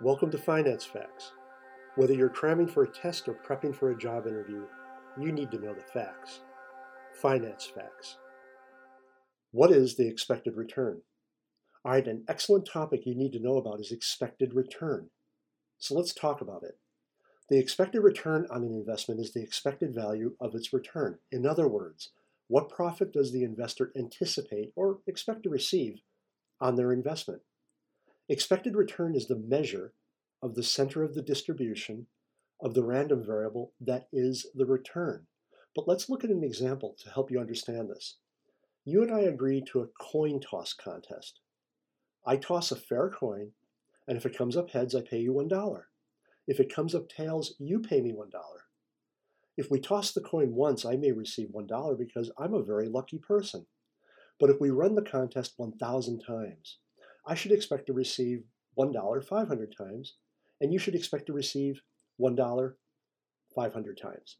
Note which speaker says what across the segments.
Speaker 1: Welcome to Finance Facts. Whether you're cramming for a test or prepping for a job interview, you need to know the facts. Finance Facts. What is the expected return? All right, an excellent topic you need to know about is expected return. So let's talk about it. The expected return on an investment is the expected value of its return. In other words, what profit does the investor anticipate or expect to receive on their investment? Expected return is the measure of the center of the distribution of the random variable that is the return. But let's look at an example to help you understand this. You and I agree to a coin toss contest. I toss a fair coin, and if it comes up heads, I pay you $1. If it comes up tails, you pay me $1. If we toss the coin once, I may receive $1 because I'm a very lucky person. But if we run the contest 1,000 times, I should expect to receive $1 500 times, and you should expect to receive $1 500 times.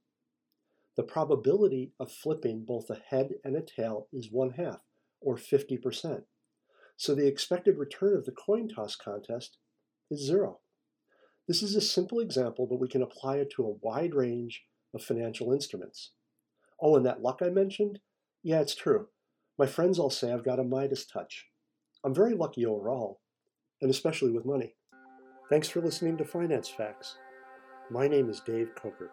Speaker 1: The probability of flipping both a head and a tail is one half, or 50%. So the expected return of the coin toss contest is zero. This is a simple example, but we can apply it to a wide range of financial instruments. Oh, and that luck I mentioned? Yeah, it's true. My friends all say I've got a Midas touch. I'm very lucky overall, and especially with money. Thanks for listening to Finance Facts. My name is Dave Coker.